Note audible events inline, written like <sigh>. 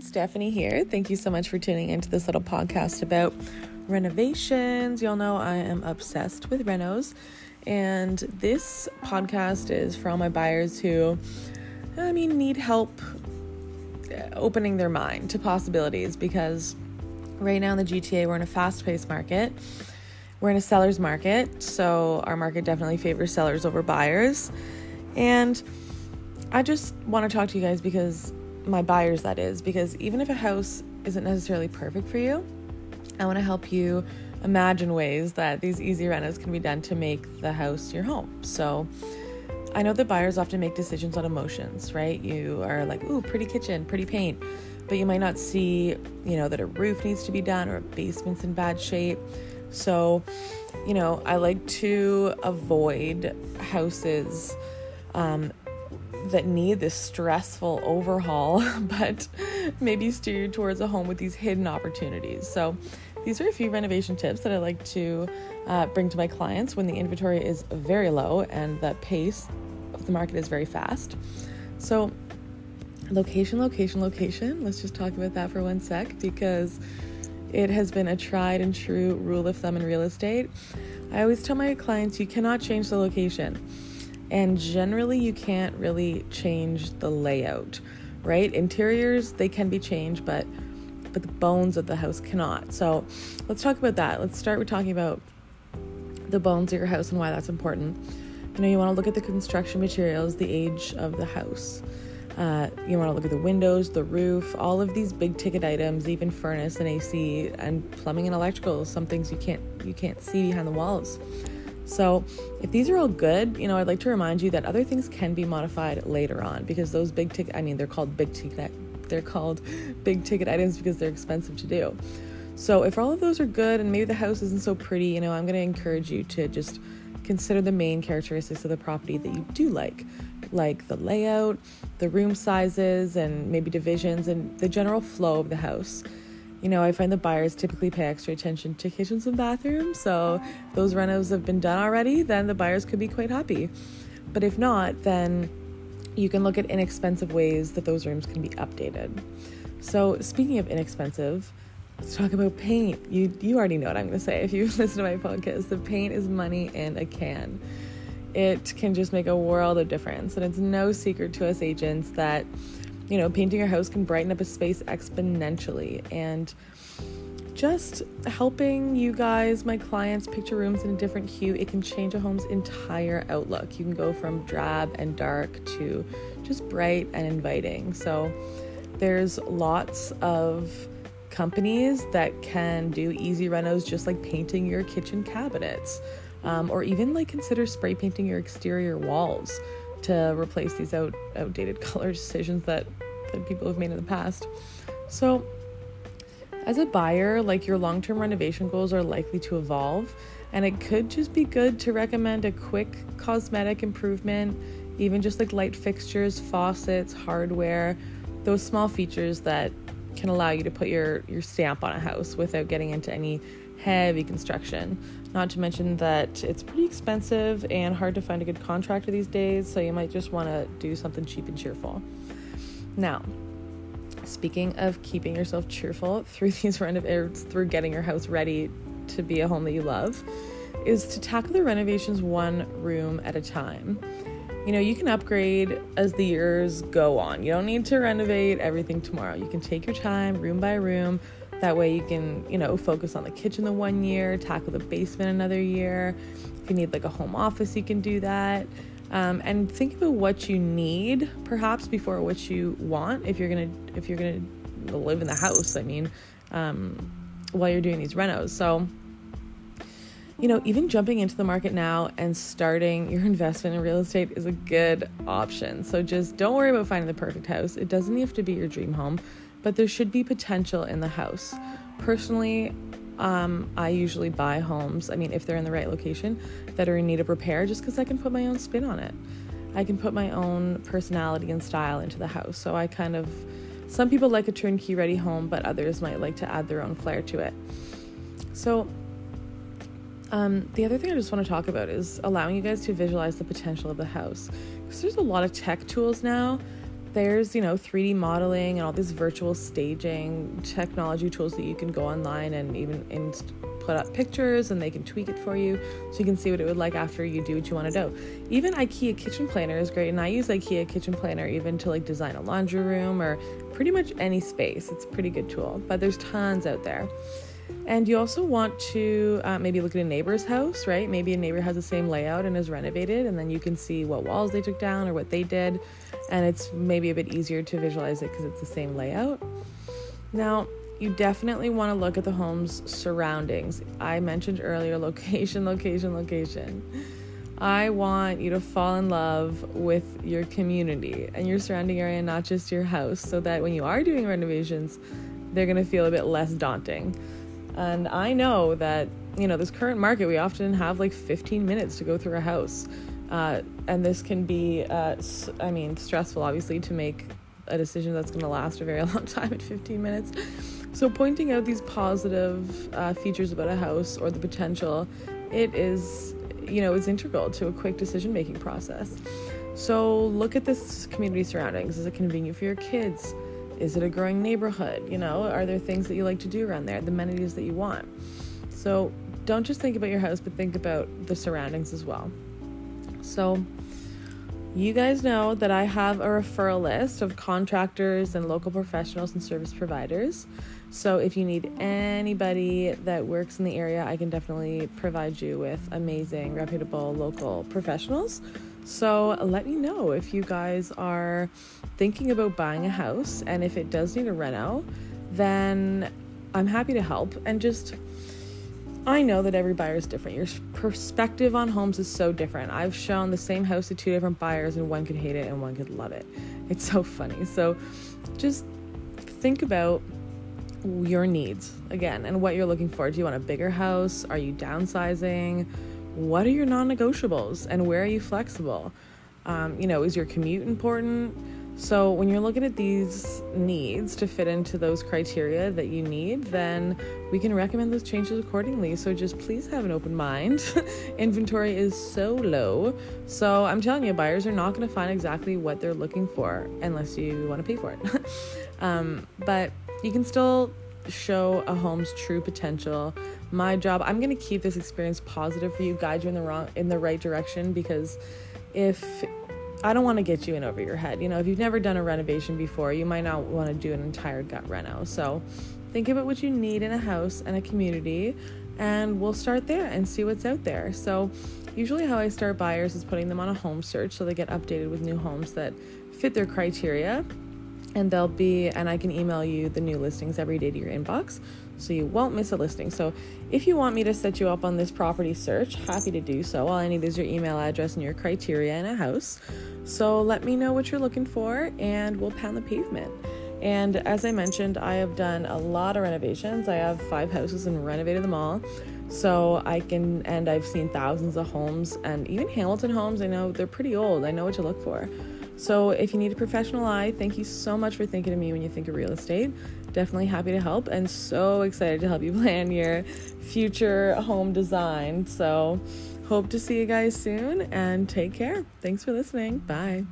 Stephanie here. Thank you so much for tuning into this little podcast about renovations. Y'all know I am obsessed with renos, and this podcast is for all my buyers who, I mean, need help opening their mind to possibilities because right now in the GTA, we're in a fast paced market. We're in a seller's market, so our market definitely favors sellers over buyers. And I just want to talk to you guys because my buyers, that is, because even if a house isn't necessarily perfect for you, I want to help you imagine ways that these easy renos can be done to make the house your home. So, I know that buyers often make decisions on emotions, right? You are like, ooh, pretty kitchen, pretty paint, but you might not see, you know, that a roof needs to be done or a basement's in bad shape. So, you know, I like to avoid houses um, that need this stressful overhaul, <laughs> but maybe steer you towards a home with these hidden opportunities. So, these are a few renovation tips that I like to uh, bring to my clients when the inventory is very low and the pace of the market is very fast. So, location, location, location. Let's just talk about that for one sec because it has been a tried and true rule of thumb in real estate. I always tell my clients you cannot change the location and generally you can't really change the layout right? Interiors they can be changed but but the bones of the house cannot. So let's talk about that. Let's start with talking about the bones of your house and why that's important. You know you want to look at the construction materials the age of the house. Uh, you want to look at the windows the roof all of these big ticket items even furnace and ac and plumbing and electrical some things you can't you can't see behind the walls so, if these are all good, you know, I'd like to remind you that other things can be modified later on because those big ticket, I mean, they're called big ticket, they're called <laughs> big ticket items because they're expensive to do. So, if all of those are good and maybe the house isn't so pretty, you know, I'm going to encourage you to just consider the main characteristics of the property that you do like, like the layout, the room sizes, and maybe divisions, and the general flow of the house you know, I find the buyers typically pay extra attention to kitchens and bathrooms. So if those renos have been done already, then the buyers could be quite happy. But if not, then you can look at inexpensive ways that those rooms can be updated. So speaking of inexpensive, let's talk about paint. You you already know what I'm going to say if you <laughs> listen to my podcast. The paint is money in a can. It can just make a world of difference, and it's no secret to us agents that you know, painting your house can brighten up a space exponentially and just helping you guys, my clients, picture rooms in a different hue, it can change a home's entire outlook. You can go from drab and dark to just bright and inviting. So there's lots of companies that can do easy renos just like painting your kitchen cabinets um, or even like consider spray painting your exterior walls to replace these out, outdated <laughs> color decisions that, that people have made in the past. So, as a buyer, like your long term renovation goals are likely to evolve, and it could just be good to recommend a quick cosmetic improvement, even just like light fixtures, faucets, hardware, those small features that can allow you to put your, your stamp on a house without getting into any heavy construction. Not to mention that it's pretty expensive and hard to find a good contractor these days, so you might just want to do something cheap and cheerful. Now, speaking of keeping yourself cheerful through <laughs> these renovations, er, through getting your house ready to be a home that you love, is to tackle the renovations one room at a time. You know, you can upgrade as the years go on. You don't need to renovate everything tomorrow. You can take your time, room by room, that way you can, you know, focus on the kitchen the one year, tackle the basement another year. If you need like a home office, you can do that. Um, and think about what you need perhaps before what you want if you're gonna if you're gonna live in the house i mean um, while you're doing these renos so you know even jumping into the market now and starting your <laughs> investment in real estate is a good option so just don't worry about finding the perfect house it doesn't have to be your dream home but there should be potential in the house. Personally, um, I usually buy homes, I mean, if they're in the right location, that are in need of repair just because I can put my own spin on it. I can put my own personality and style into the house. So I kind of, some people like a turnkey ready home, but others might like to add their own flair to it. So, um, the other thing I just want to talk about is allowing you guys to visualize the potential of the house. Because there's a lot of tech tools now there's you know 3d modeling and all this virtual staging technology tools that you can go online and even inst- put up pictures and they can tweak it for you so you can see what it would like after you do what you want to do. Even ikea kitchen planner is great and i use ikea kitchen planner even to like design a laundry room or pretty much any space. It's a pretty good tool but there's tons out there and you also want to uh, maybe look at a neighbor's house, right? Maybe a neighbor has the same layout and is renovated, and then you can see what walls they took down or what they did, and it's maybe a bit easier to visualize it because it's the same layout. Now, you definitely want to look at the home's surroundings. I mentioned earlier <laughs> location, location, location. I want you to fall in love with your community and your surrounding area, not just your house, so that when you are doing renovations, they're going to feel a bit less daunting. And I know that, you know, this current market, we often have like 15 minutes to go through a house. Uh, and this can be, uh, I mean, stressful, obviously, to make a decision that's going to last a very <laughs> long time at 15 minutes. So, pointing out these positive uh, features about a house or the potential, it is, you know, it's integral to a quick decision making process. So, look at this community surroundings. Is it convenient for your kids? Is it a growing neighborhood? You know, are there things that you like to do around there, the amenities that you want? So, don't just think about your house, but think about the surroundings as well. So, you guys know that I have a referral list of contractors and local professionals and service providers. So, if you need anybody that works in the area, I can definitely provide you with amazing, reputable local professionals. So, let me know if you guys are thinking about buying a house and if it does need a reno, then I'm happy to help and just I know that every buyer is different. Your perspective on homes is so different. I've shown the same house to two different buyers, and one could hate it and one could love it. It's so funny. So just think about your needs again and what you're looking for. Do you want a bigger house? Are you downsizing? What are your non negotiables and where are you flexible? Um, you know, is your commute important? So, when you're looking at these needs to fit into those criteria that you need, then we can recommend those changes accordingly. So, just please have an open mind. <laughs> Inventory is so low. So, I'm telling you, buyers are not going to find exactly what they're looking for unless you want to pay for it. <laughs> um, but you can still show a home's true potential. My job, I'm going to keep this experience positive for you, guide you in the wrong in the right direction because if I don't want to get you in over your head. You know, if you've never done a renovation before, you might not want to do an entire gut reno. So think about what you need in a house and a community, and we'll start there and see what's out there. So, usually, how I start buyers is putting them on a home search so they get updated with new homes that fit their criteria. And they'll be, and I can email you the new listings every day to your inbox so you won't miss a listing. So if you want me to set you up on this property search, happy to do so. All I need is your email address and your criteria in a house. So let me know what you're looking for and we'll pound the pavement. And as I mentioned, I have done a lot of renovations. I have five houses and renovated them all. So I can, and I've seen thousands of homes and even Hamilton homes. I know they're pretty old. I know what to look for. So if you need a professional eye, thank you so much for thinking of me when you think of real estate. Definitely happy to help and so excited to help you <laughs> plan your future home design. So hope to see you guys soon and take care. Thanks for listening. Bye.